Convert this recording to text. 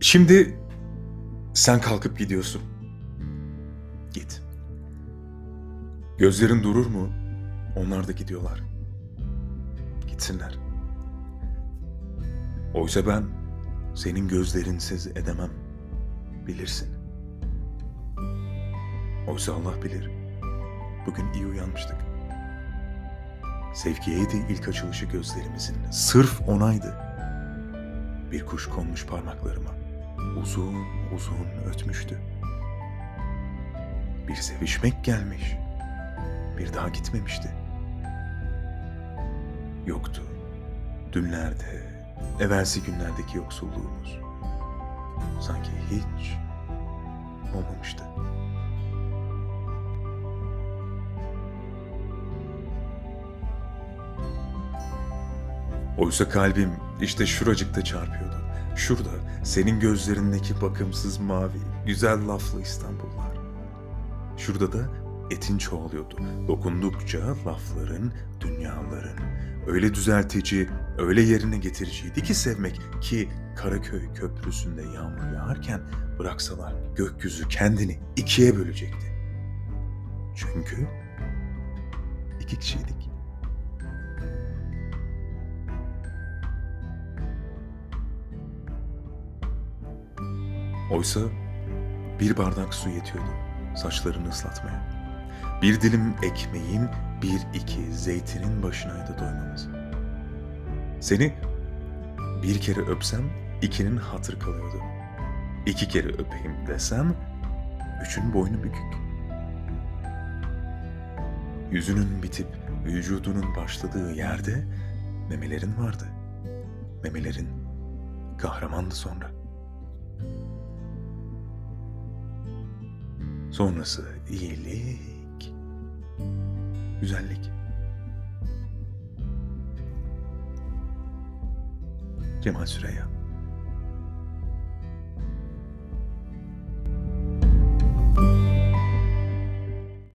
Şimdi sen kalkıp gidiyorsun. Git. Gözlerin durur mu? Onlar da gidiyorlar. Gitsinler. Oysa ben senin gözlerinsiz edemem. Bilirsin. Oysa Allah bilir. Bugün iyi uyanmıştık. Sevgiyeydi ilk açılışı gözlerimizin. Sırf onaydı. Bir kuş konmuş parmaklarıma. Uzun uzun ötmüştü. Bir sevişmek gelmiş. Bir daha gitmemişti. Yoktu. Dünlerde, evvelsi günlerdeki yoksulluğumuz. Sanki hiç olmamıştı. Oysa kalbim işte şuracıkta çarpıyordu. Şurada senin gözlerindeki bakımsız mavi, güzel laflı İstanbullar. Şurada da etin çoğalıyordu. Dokundukça lafların, dünyaların. Öyle düzeltici, öyle yerine getiriciydi ki sevmek ki Karaköy köprüsünde yağmur yağarken bıraksalar gökyüzü kendini ikiye bölecekti. Çünkü iki kişiydik. Oysa bir bardak su yetiyordu saçlarını ıslatmaya. Bir dilim ekmeğin, bir iki zeytinin başınaydı doymamız. Seni bir kere öpsem ikinin hatır kalıyordu. İki kere öpeyim desem üçün boynu bükük. Yüzünün bitip vücudunun başladığı yerde memelerin vardı. Memelerin kahramandı sonra. Sonrası iyilik, güzellik. Cemal Süreyya